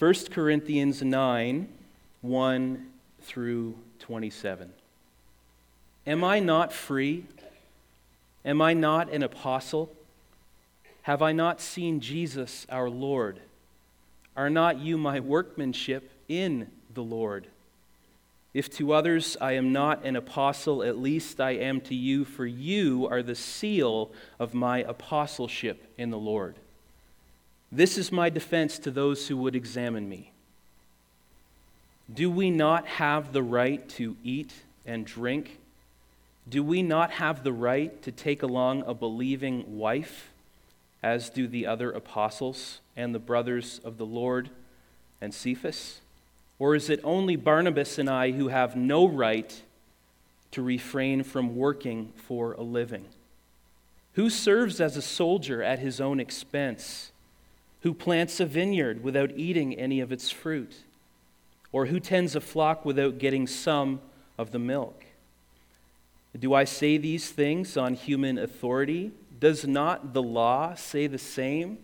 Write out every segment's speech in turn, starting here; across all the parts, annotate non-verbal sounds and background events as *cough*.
1 Corinthians 9 1 through 27. Am I not free? Am I not an apostle? Have I not seen Jesus our Lord? Are not you my workmanship in the Lord? If to others I am not an apostle, at least I am to you, for you are the seal of my apostleship in the Lord. This is my defense to those who would examine me. Do we not have the right to eat and drink? Do we not have the right to take along a believing wife, as do the other apostles and the brothers of the Lord and Cephas? Or is it only Barnabas and I who have no right to refrain from working for a living? Who serves as a soldier at his own expense? Who plants a vineyard without eating any of its fruit? Or who tends a flock without getting some of the milk? Do I say these things on human authority? Does not the law say the same?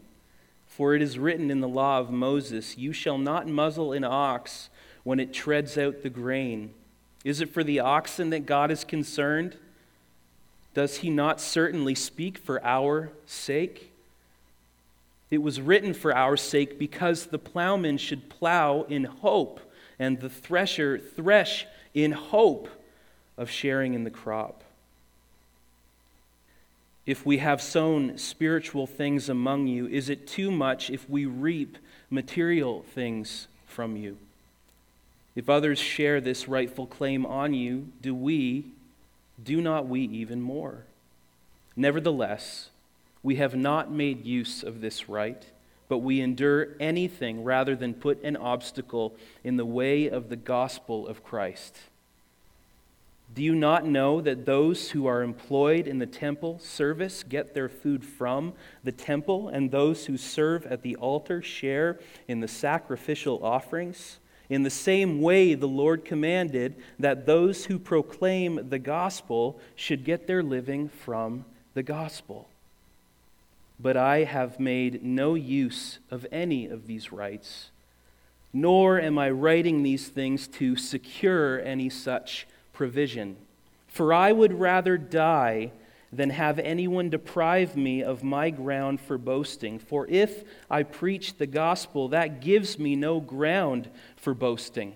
For it is written in the law of Moses, You shall not muzzle an ox when it treads out the grain. Is it for the oxen that God is concerned? Does he not certainly speak for our sake? It was written for our sake because the plowman should plow in hope and the thresher thresh in hope of sharing in the crop. If we have sown spiritual things among you, is it too much if we reap material things from you? If others share this rightful claim on you, do we, do not we even more? Nevertheless, we have not made use of this right, but we endure anything rather than put an obstacle in the way of the gospel of Christ. Do you not know that those who are employed in the temple service get their food from the temple, and those who serve at the altar share in the sacrificial offerings? In the same way, the Lord commanded that those who proclaim the gospel should get their living from the gospel. But I have made no use of any of these rights, nor am I writing these things to secure any such provision. For I would rather die than have anyone deprive me of my ground for boasting. For if I preach the gospel, that gives me no ground for boasting.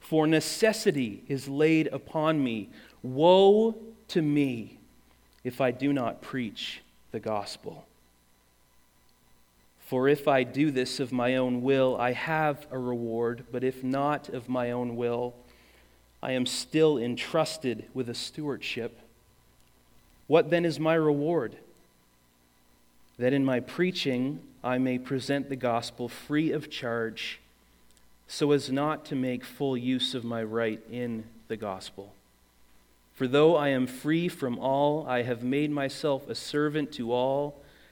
For necessity is laid upon me. Woe to me if I do not preach the gospel. For if I do this of my own will, I have a reward, but if not of my own will, I am still entrusted with a stewardship. What then is my reward? That in my preaching I may present the gospel free of charge, so as not to make full use of my right in the gospel. For though I am free from all, I have made myself a servant to all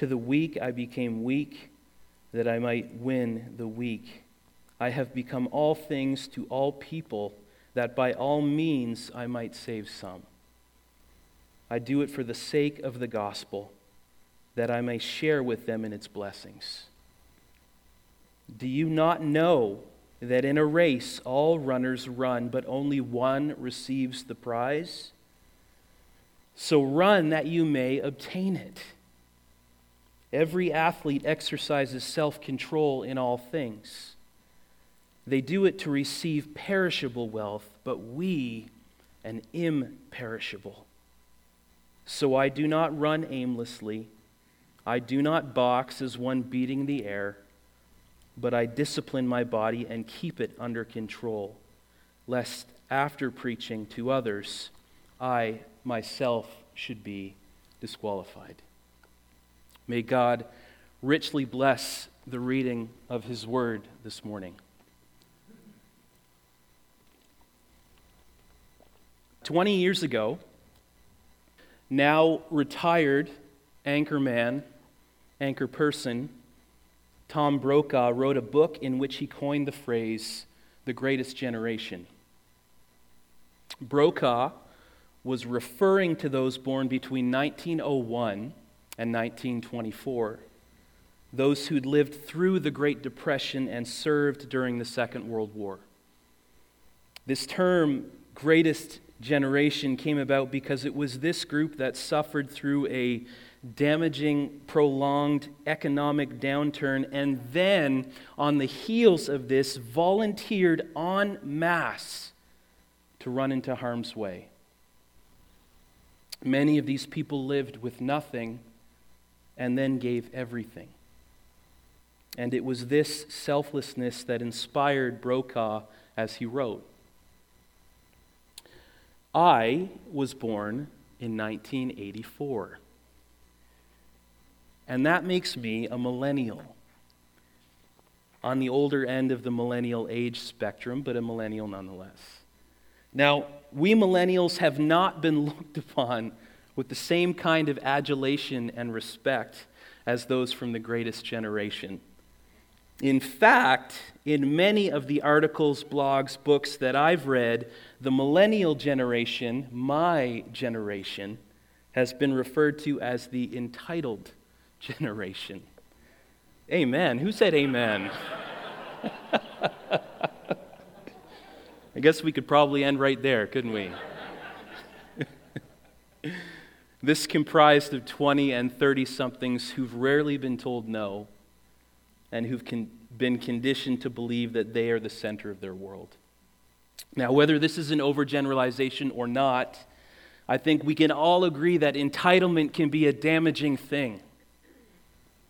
To the weak I became weak, that I might win the weak. I have become all things to all people, that by all means I might save some. I do it for the sake of the gospel, that I may share with them in its blessings. Do you not know that in a race all runners run, but only one receives the prize? So run that you may obtain it. Every athlete exercises self control in all things. They do it to receive perishable wealth, but we an imperishable. So I do not run aimlessly. I do not box as one beating the air, but I discipline my body and keep it under control, lest after preaching to others, I myself should be disqualified. May God richly bless the reading of his word this morning. 20 years ago, now retired anchor man, anchor person, Tom Brokaw wrote a book in which he coined the phrase, the greatest generation. Brokaw was referring to those born between 1901 and 1924, those who'd lived through the Great Depression and served during the Second World War. This term, greatest generation, came about because it was this group that suffered through a damaging, prolonged economic downturn, and then, on the heels of this, volunteered en masse to run into harm's way. Many of these people lived with nothing and then gave everything. And it was this selflessness that inspired Brokaw as he wrote. I was born in 1984. And that makes me a millennial. On the older end of the millennial age spectrum, but a millennial nonetheless. Now, we millennials have not been *laughs* looked upon with the same kind of adulation and respect as those from the greatest generation. In fact, in many of the articles, blogs, books that I've read, the millennial generation, my generation, has been referred to as the entitled *laughs* generation. Amen. Who said amen? *laughs* I guess we could probably end right there, couldn't we? *laughs* this comprised of 20 and 30 somethings who've rarely been told no and who've con- been conditioned to believe that they are the center of their world. Now, whether this is an overgeneralization or not, I think we can all agree that entitlement can be a damaging thing.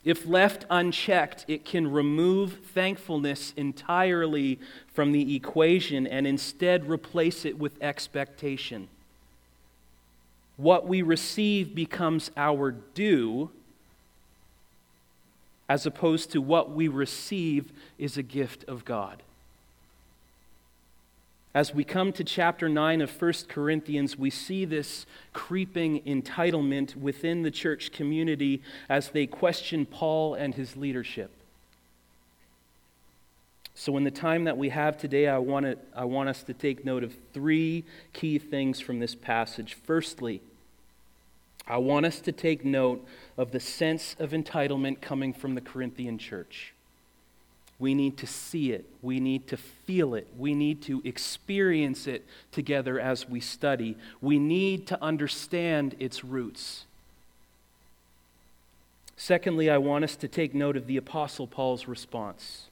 If left unchecked, it can remove thankfulness entirely from the equation and instead replace it with expectation. What we receive becomes our due, as opposed to what we receive is a gift of God. As we come to chapter 9 of 1 Corinthians, we see this creeping entitlement within the church community as they question Paul and his leadership. So, in the time that we have today, I want, to, I want us to take note of three key things from this passage. Firstly, I want us to take note of the sense of entitlement coming from the Corinthian church. We need to see it. We need to feel it. We need to experience it together as we study. We need to understand its roots. Secondly, I want us to take note of the Apostle Paul's response.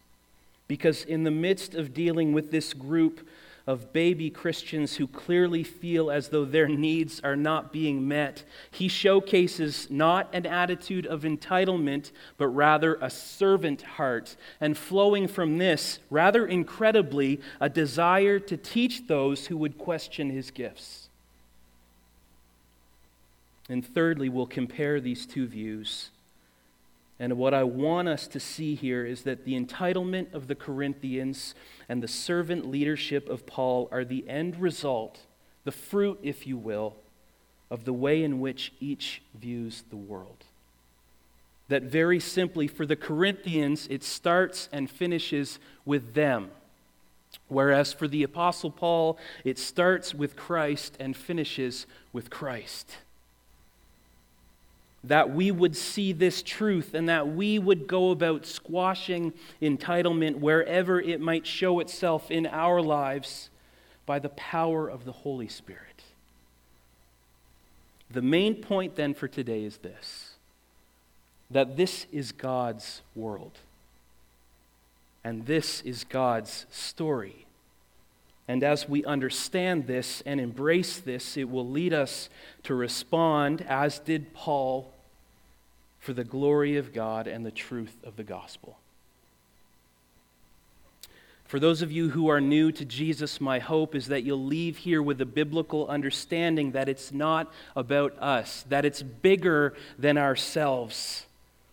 Because in the midst of dealing with this group of baby Christians who clearly feel as though their needs are not being met. He showcases not an attitude of entitlement, but rather a servant heart. And flowing from this, rather incredibly, a desire to teach those who would question his gifts. And thirdly, we'll compare these two views. And what I want us to see here is that the entitlement of the Corinthians and the servant leadership of Paul are the end result, the fruit, if you will, of the way in which each views the world. That very simply, for the Corinthians, it starts and finishes with them. Whereas for the Apostle Paul, it starts with Christ and finishes with Christ that we would see this truth and that we would go about squashing entitlement wherever it might show itself in our lives by the power of the Holy Spirit. The main point then for today is this that this is God's world. And this is God's story. And as we understand this and embrace this, it will lead us to respond, as did Paul, for the glory of God and the truth of the gospel. For those of you who are new to Jesus, my hope is that you'll leave here with a biblical understanding that it's not about us, that it's bigger than ourselves,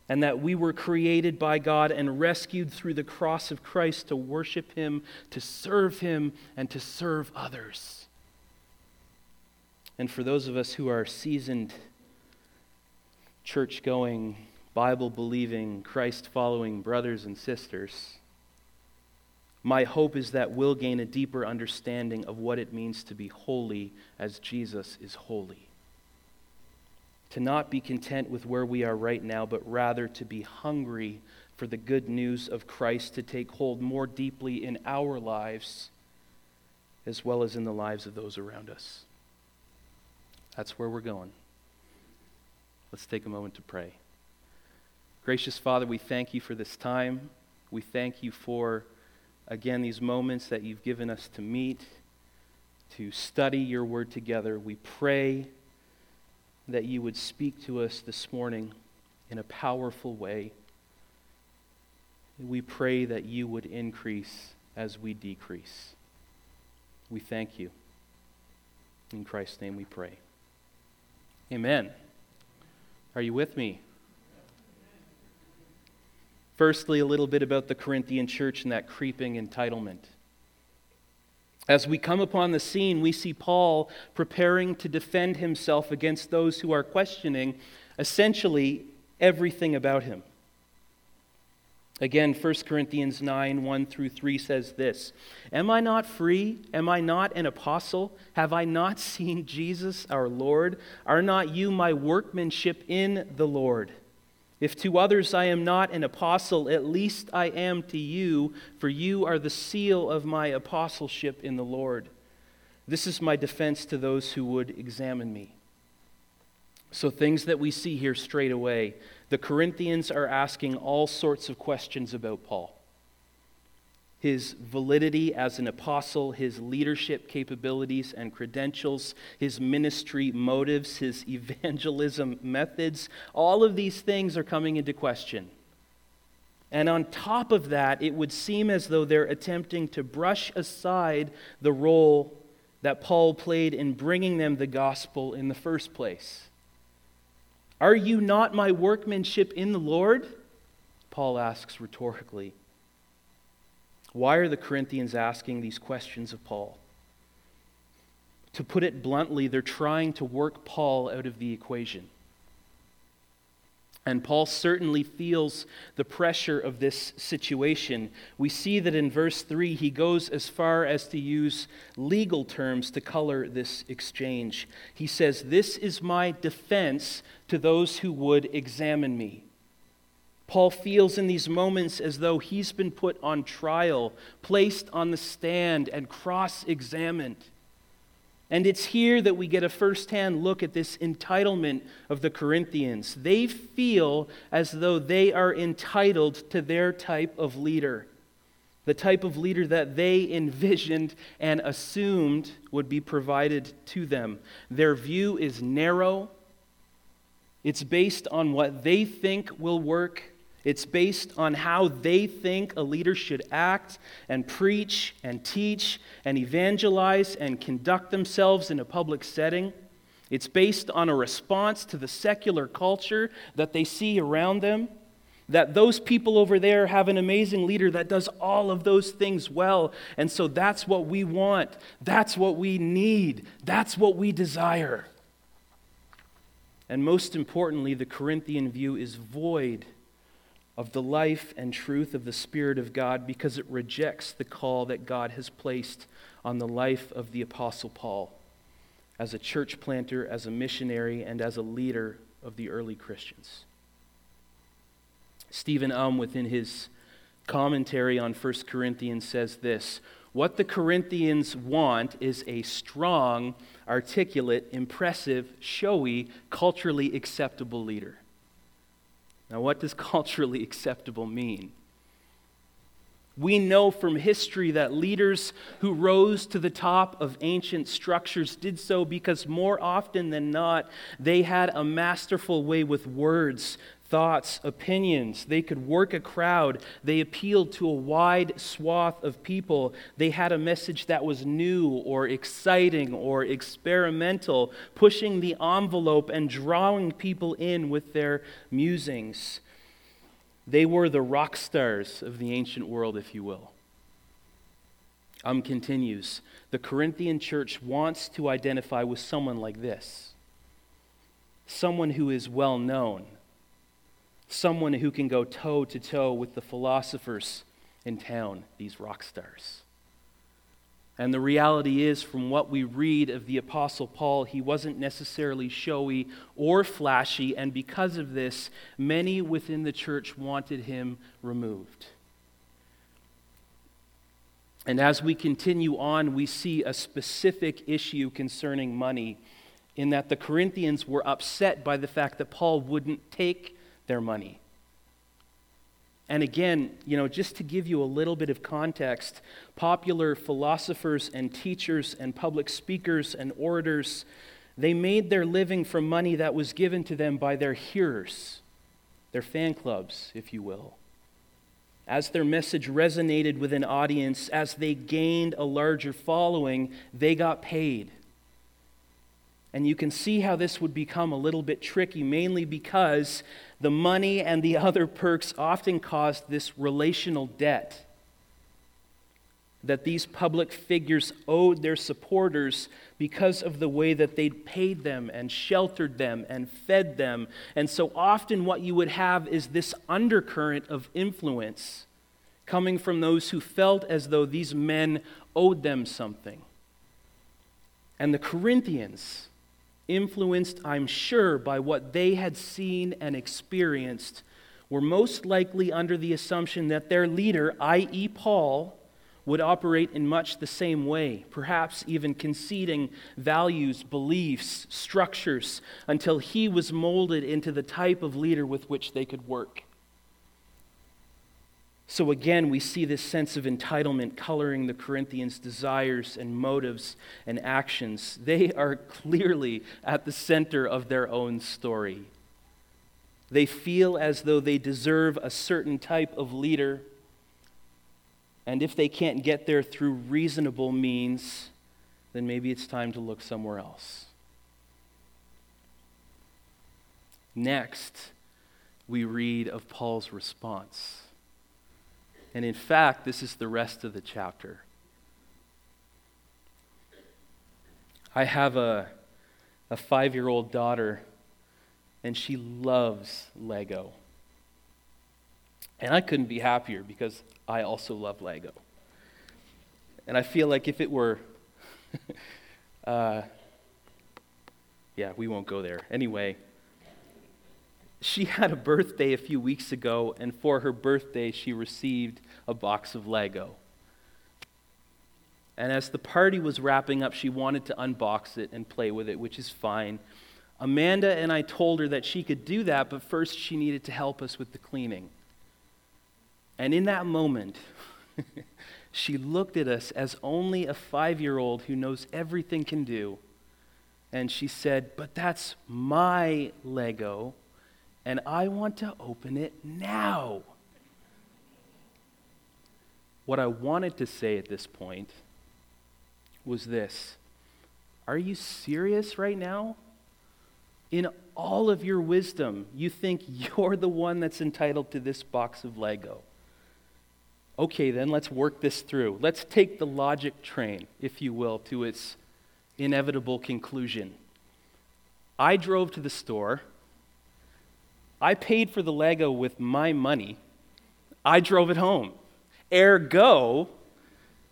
and that we were created by God and rescued through the cross of Christ to worship Him, to serve Him, and to serve others. And for those of us who are seasoned, church going, Bible believing, Christ following brothers and sisters, my hope is that we'll gain a deeper understanding of what it means to be holy as Jesus is holy to not be content with where we are right now, but rather to be hungry for the good news of Christ to take hold more deeply in our lives as well as in the lives of those around us. That's where we're going. Let's take a moment to pray. Gracious Father, we thank you for this time. We thank you for, again, these moments that you've given us to meet, to study your word together. We pray that you would speak to us this morning in a powerful way. We pray that you would increase as we decrease. We thank you. In Christ's name we pray. Amen. Are you with me? Firstly, a little bit about the Corinthian church and that creeping entitlement. As we come upon the scene, we see Paul preparing to defend himself against those who are questioning essentially everything about him. Again, 1 Corinthians 9 1 through 3 says this Am I not free? Am I not an apostle? Have I not *laughs* seen Jesus our Lord? Are not you my workmanship in the Lord? If to others I am not an apostle, at least I am to you, for you are the seal of my apostleship in the Lord. This is my defense to those who would examine me. So, things that we see here straight away the Corinthians are asking all sorts of questions about Paul his validity as an apostle, his leadership capabilities and credentials, his ministry motives, his *laughs* evangelism methods. All of these things are coming into question. And on top of that, it would seem as though they're attempting to brush aside the role that Paul played in bringing them the gospel in the first place. Are you not my workmanship in the Lord? Paul asks rhetorically. Why are the Corinthians asking these questions of Paul? To put it bluntly, they're trying to work Paul out of the equation. And Paul certainly feels the pressure of this situation. We see that in verse 3, he goes as far as to use legal terms to color this exchange. He says, This is my defense to those who would examine me. Paul feels in these moments as though he's been put on trial, placed on the stand, and cross examined. And it's here that we get a firsthand look at this entitlement of the Corinthians. They feel as though they are entitled to their type of leader, the type of leader that they envisioned and assumed would be provided to them. Their view is narrow, it's based on what they think will work it's based on how they think a leader should act and preach and teach and evangelize and conduct themselves in a public setting. It's based on a response to the secular culture that they see around them. That those people over there have an amazing leader that does all of those things well. And so that's what we want. That's what we need. That's what we desire. And most importantly, the Corinthian view is void of the life and truth of the Spirit of God because it rejects the call that God has placed on the life of the Apostle Paul as a church planter, as a missionary, and as a leader of the early Christians. Stephen Um, within his commentary on 1 Corinthians, says this What the Corinthians want is a strong, articulate, impressive, showy, culturally acceptable leader. Now, what does *laughs* culturally acceptable mean? We know from history that leaders who rose to the top of ancient structures did so because more often than not, they had a masterful way with words thoughts, opinions. They could work a crowd. They appealed to a wide swath of people. They had a message that was new or exciting or experimental, pushing the envelope and drawing people in with their musings. They were the rock stars of the ancient world, if you will. Um continues The Corinthian church wants to identify with someone like this someone who is well known, someone who can go toe to toe with the philosophers in town, these rock stars. And the reality is, from what we read of the Apostle Paul, he wasn't necessarily showy or flashy, and because of this, many within the church wanted him removed. And as we continue on, we see a specific issue concerning money, in that the Corinthians were upset by the fact that Paul wouldn't take their money. And again, you know, just to give you a little bit of context, popular philosophers and teachers and public speakers and orators, they made their living from money that was given to them by their hearers, their fan clubs, if you will. As their message resonated with an audience, as they gained a larger following, they got paid. And you can see how this would become a little bit tricky, mainly because the money and the *laughs* other perks often caused this relational debt that these public figures owed their supporters because of the way that they'd paid them and sheltered them and fed them. And so often, what you would have is this undercurrent of influence coming from those who felt as though these men owed them something. And the Corinthians, influenced, I'm sure, by what they had seen and experienced, were most likely under the assumption that their leader, i.e., Paul, would operate in much the same way, perhaps even conceding values, beliefs, structures, until he was molded into the type of leader with which they could work. So again, we see this sense of entitlement coloring the Corinthians' desires and motives and actions. They are clearly at the center of their own story. They feel as though they deserve a certain type of leader, and if they can't get there through reasonable means, then maybe it's time to look somewhere else. Next, we read of Paul's response. And in fact, this is the rest of the chapter. I have a, a five year old daughter, and she loves Lego. And I couldn't be happier because I also love Lego. And I feel like if it were, *laughs* uh, yeah, we won't go there. Anyway, she had a birthday a few weeks ago, and for her birthday, she received a box of Lego. And as the party was wrapping up, she wanted to unbox it and play with it, which is fine. Amanda and I told her that she could do that, but first she needed to help us with the cleaning. And in that moment, *laughs* she looked at us as only a five year old who knows everything can do. And she said, But that's my Lego, and I want to open it now. What I wanted to say at this point was this Are you serious right now? In all of your wisdom, you think you're the one that's entitled to this box of Lego. Okay, then let's work this through. Let's take the logic train, if you will, to its inevitable conclusion. I drove to the store. I paid for the Lego with my money. I drove it home. Ergo,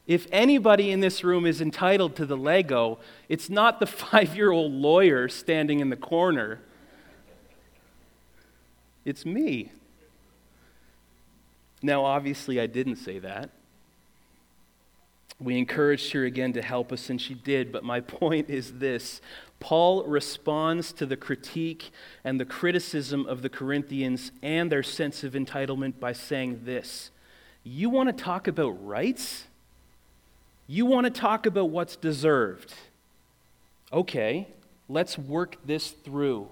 if anybody in this room is entitled to the Lego, it's not the *laughs* five year old lawyer standing in the corner. It's me. Now, obviously, I didn't say that. We encouraged her again to help us, and she did. But my *laughs* point is this Paul responds to the critique and the criticism of the Corinthians and their sense of entitlement by saying this you want to talk about rights? You want to talk about what's deserved? Okay, let's work this through.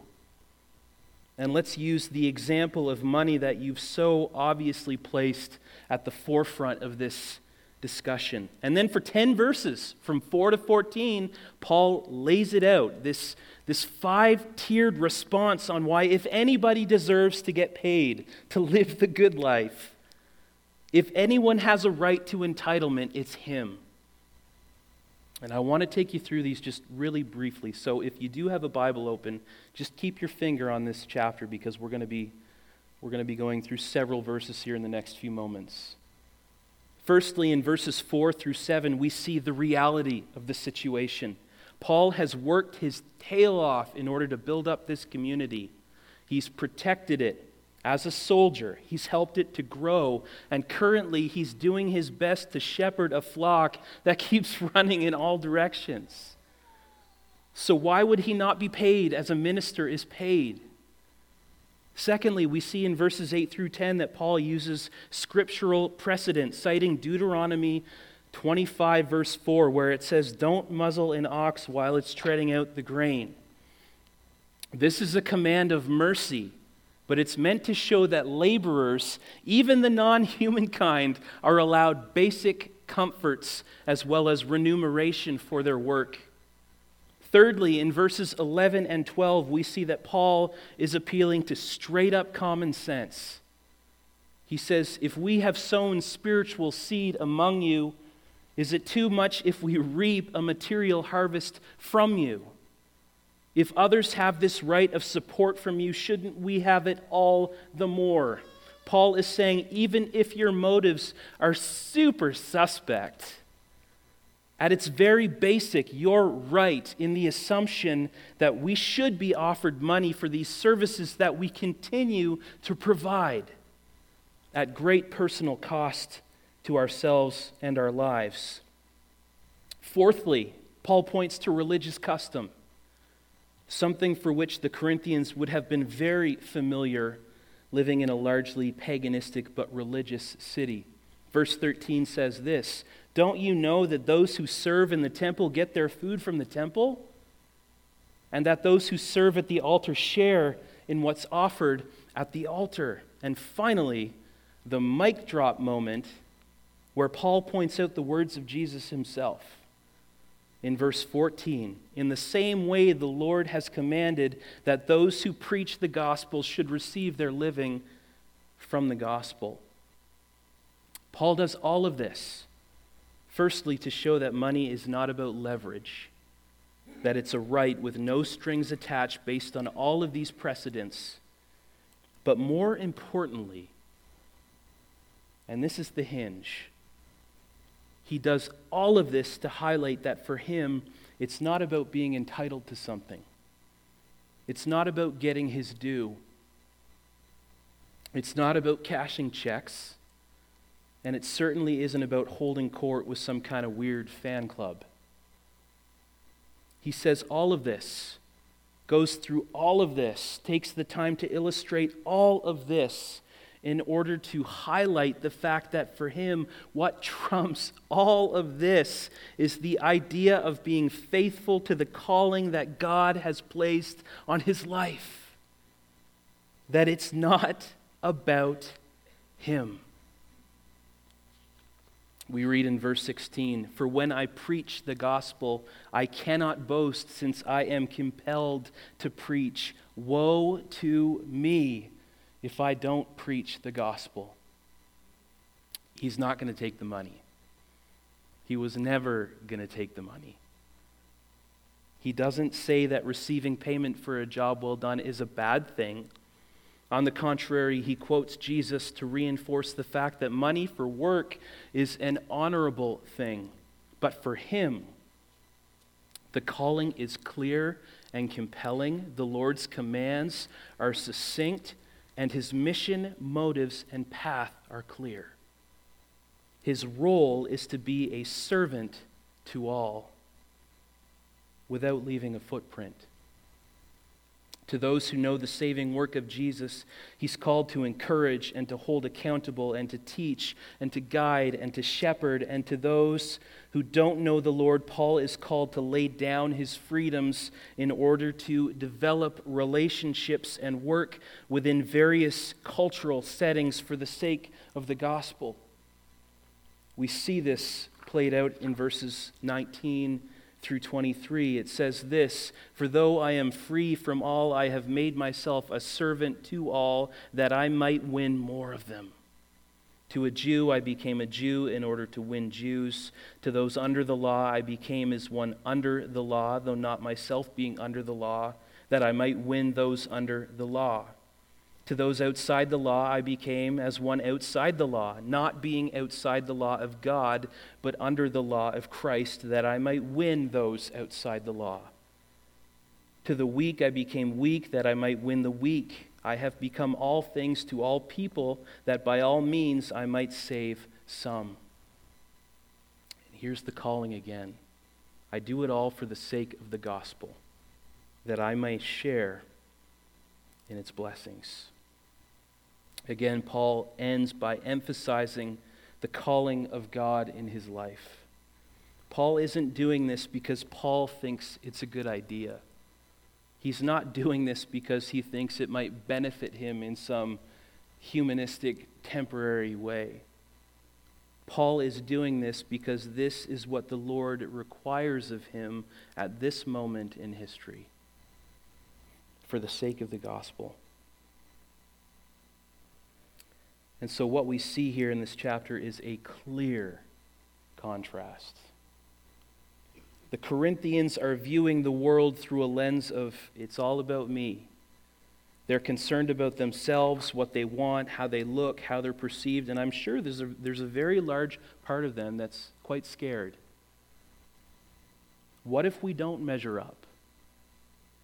And let's use the example of money that you've so obviously placed at the forefront of this discussion. And then for 10 verses, from 4 to 14, Paul lays it out this, this five tiered response on why, if anybody deserves to get paid to live the good life, if anyone has a right to entitlement, it's him. And I want to take you through these just really briefly. So if you do have a Bible open, just keep your finger on this chapter because we're going to be we're going to be going through several verses here in the next few moments. Firstly, in verses 4 through 7, we see the reality of the situation. Paul has worked his tail off in order to build up this community. He's protected it as a soldier, he's helped it to grow, and currently he's doing his best to shepherd a flock that *laughs* keeps running in all directions. So, why would he not be paid as a minister is paid? Secondly, we see in verses 8 through 10 that Paul uses scriptural precedent, citing Deuteronomy 25, verse 4, where it says, Don't muzzle an ox while it's treading out the grain. This is a command of mercy, but it's meant to show that laborers, even the non human kind, are allowed basic comforts as well as remuneration for their work. Thirdly, in verses 11 and 12, we see that Paul is appealing to straight up common sense. He says, If we have sown spiritual seed among you, is it too much if we reap a material harvest from you? If others have this right of support from you, shouldn't we have it all the more? Paul is saying, even if your motives are super suspect, at its very basic, you're right in the assumption that we should be offered money for these services that we continue to provide at great personal cost to ourselves and our lives. Fourthly, Paul points to religious custom, something for which the Corinthians would have been very familiar living in a largely paganistic but religious city. Verse 13 says this don't you know that those who serve in the temple get their food from the temple? And that those who serve at the altar share in what's offered at the altar? And finally, the mic drop moment where Paul points out the words of Jesus himself. In verse 14, in the same way the Lord has commanded that those who preach the gospel should receive their living from the gospel. Paul does all of this Firstly, to show that money is not about leverage, that it's a right with no strings attached based on all of these precedents. But more importantly, and this is the hinge, he does all of this to highlight that for him, it's not about being entitled to something. It's not about getting his due. It's not about cashing checks. And it certainly isn't about holding court with some kind of weird fan club. He says all of this, goes through all of this, takes the time to illustrate all of this in order to highlight the fact that for him, what *laughs* trumps all of this is the idea of being faithful to the calling that God has placed on his life. That it's not about him. We read in verse 16 For when I preach the gospel, I cannot boast, since I am compelled to preach. Woe to me if I don't preach the gospel. He's not going to take the money. He was never going to take the money. He doesn't say that receiving payment for a job well done is a bad thing. On the contrary, he quotes Jesus to reinforce the fact that money for work is an honorable thing. But for him, the calling is clear and compelling. The Lord's commands are succinct, and his mission, motives, and path are clear. His role is to be a servant to all without leaving a footprint. To those who know the saving work of Jesus, he's called to encourage and to hold accountable and to teach and to guide and to shepherd. And to those who don't know the Lord, Paul is called to lay down his freedoms in order to develop relationships and work within various cultural settings for the sake of the gospel. We see this played out in verses 19 through 23. It says this For though I am free from all, I have made myself a servant to all, that I might win more of them. To a Jew, I became a Jew in order to win Jews. To those under the law, I became as one under the law, though not myself being under the law, that I might win those under the law. To those outside the law, I became as one outside the law, not being outside the law of God, but under the law of Christ, that I might win those outside the law. To the weak, I became weak, that I might win the weak. I have become all things to all people, that by all means I might save some. And here's the calling again I do it all for the sake of the gospel, that I might share in its blessings. Again, Paul ends by emphasizing the calling of God in his life. Paul isn't doing this because Paul thinks it's a good idea. He's not doing this because he thinks it might benefit him in some humanistic, temporary way. Paul is doing this because this is what the Lord requires of him at this moment in history for the sake of the gospel. And so, what we see here in this chapter is a clear contrast. The Corinthians are viewing the world through a lens of it's all about me. They're concerned about themselves, what they want, how they look, how they're perceived, and I'm sure there's a, there's a very large part of them that's quite scared. What if we don't measure up?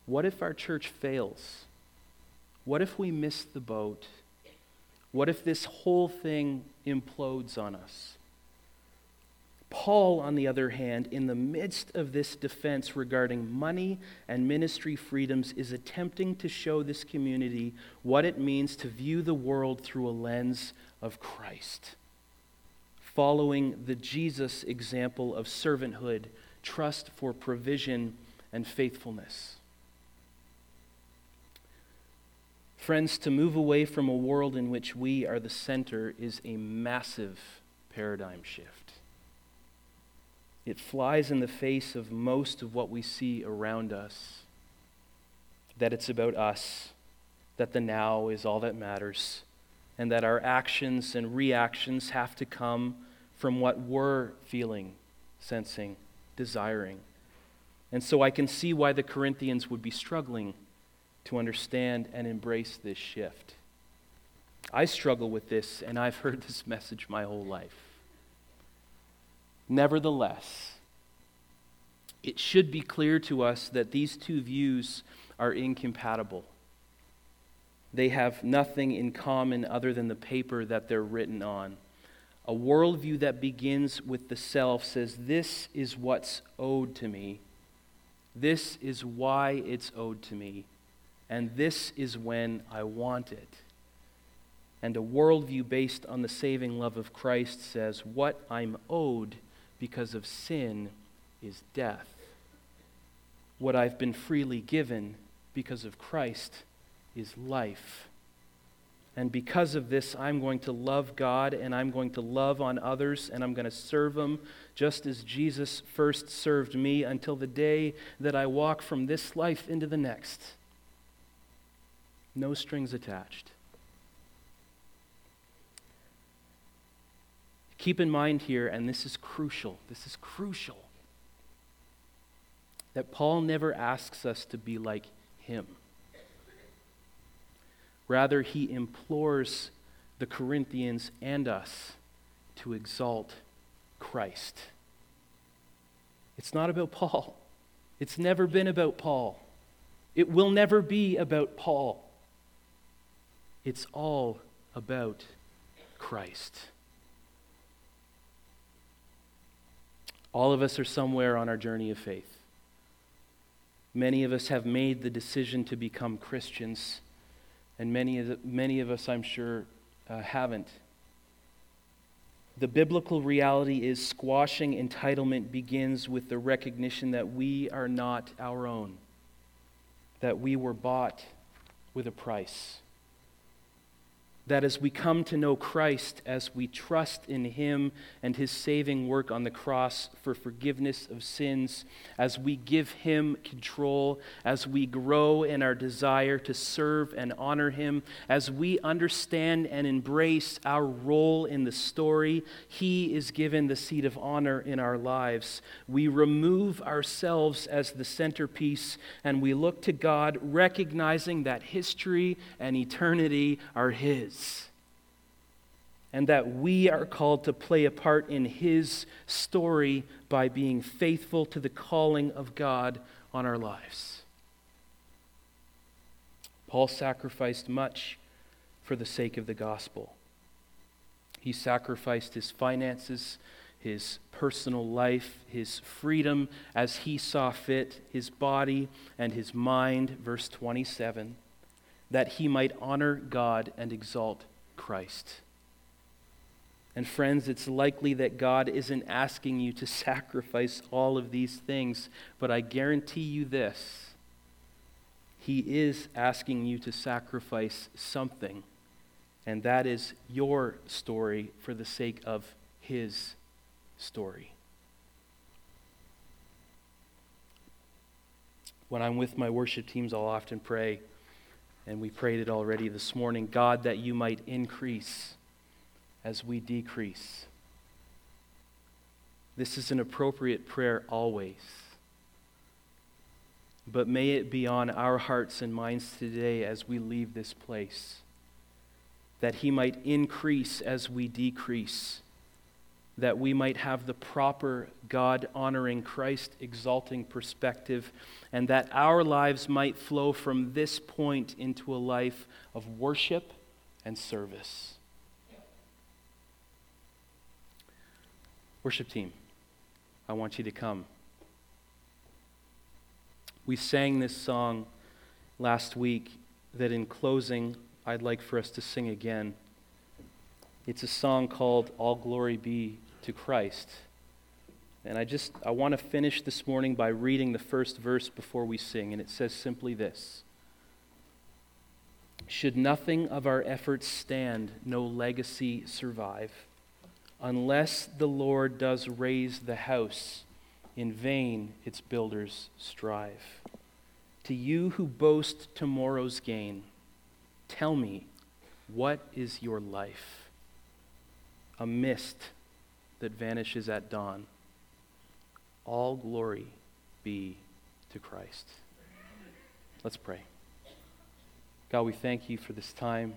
What if our church fails? What if we miss the boat? What if this whole thing implodes on us? Paul, on the other hand, in the midst of this defense regarding money and ministry freedoms, is attempting to show this community what it means to view the world through a lens of Christ, following the Jesus example of servanthood, trust for provision, and faithfulness. Friends, to move away from a world in which we are the center is a massive paradigm shift. It flies in the face of most of what we see around us that it's about us, that the now is all that matters, and that our actions and reactions have to come from what we're feeling, sensing, desiring. And so I can see why the Corinthians would be struggling to understand and embrace this shift. I struggle with this, and I've heard this message my whole life. Nevertheless, it should be clear to us that these two views are incompatible. They have nothing in common other than the paper that they're written on. A worldview that begins with the self says, This is what's owed to me. This is why it's owed to me and this is when I want it. And a worldview based on the saving love of Christ says, What I'm owed because of sin is death. What I've been freely given because of Christ is life. And because of this, I'm going to love God and I'm going to love on others and I'm going to serve them just as Jesus first served me until the day that I walk from this life into the next no strings attached. Keep in mind here, and this is crucial, this is crucial, that Paul never asks us to be like him. Rather, he implores the Corinthians and us to exalt Christ. It's not about Paul. It's never been about Paul. It will never be about Paul. It's all about Christ. All of us are somewhere on our journey of faith. Many of us have made the decision to become Christians, and many of, the, many of us, I'm sure, uh, haven't. The biblical reality is squashing entitlement begins with the recognition that we are not our own, that we were bought with a price. That as we come to know Christ, as we trust in Him and His saving work on the cross for forgiveness of sins, as we give Him control, as we grow in our desire to serve and honor Him, as we understand and embrace our role in the story, He is given the seat of honor in our lives. We remove ourselves as the centerpiece and we look to God, recognizing that history and eternity are His and that we are called to play a part in His story by being faithful to the calling of God on our lives. Paul sacrificed much for the sake of the gospel. He sacrificed his finances, his personal life, his freedom as he saw fit, his body and his mind, verse 27 that he might honor God and exalt Christ. And friends, it's likely that God isn't asking you to *laughs* sacrifice all of these things, but I guarantee you this He is asking you to sacrifice something, and that is your story for the sake of His story. When I'm with my worship teams, I'll often pray and we prayed it already this morning God, that you might increase as we decrease. This is an appropriate prayer always. But may it be on our hearts and minds today as we leave this place that He might increase as we decrease, that we might have the proper God honoring, Christ exalting perspective and that our lives might flow from this point into a life of worship and service. Worship team, I want you to come. We sang this song last week that in closing, I'd like for us to sing again. It's a song called All Glory Be to Christ. And I just I want to finish this morning by reading the first verse before we sing and it says simply this. Should nothing of our efforts stand, no legacy survive. Unless the Lord does raise the house, in vain its builders strive. To you who boast tomorrow's gain, tell me, what is your life? A mist that vanishes at dawn all glory be to Christ. Let's pray. God, we thank you for this time.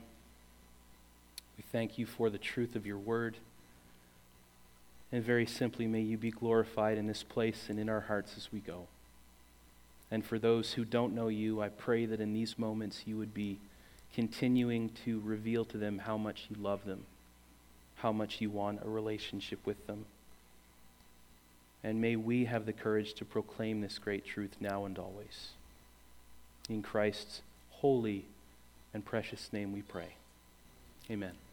We thank you for the truth of your word. And very simply, may you be glorified in this place and in our hearts as we go. And for those who don't know you, I pray that in these moments you would be continuing to reveal to them how much you love them, how much you want a relationship with them. And may we have the courage to proclaim this great truth now and always. In Christ's holy and precious name we pray. Amen.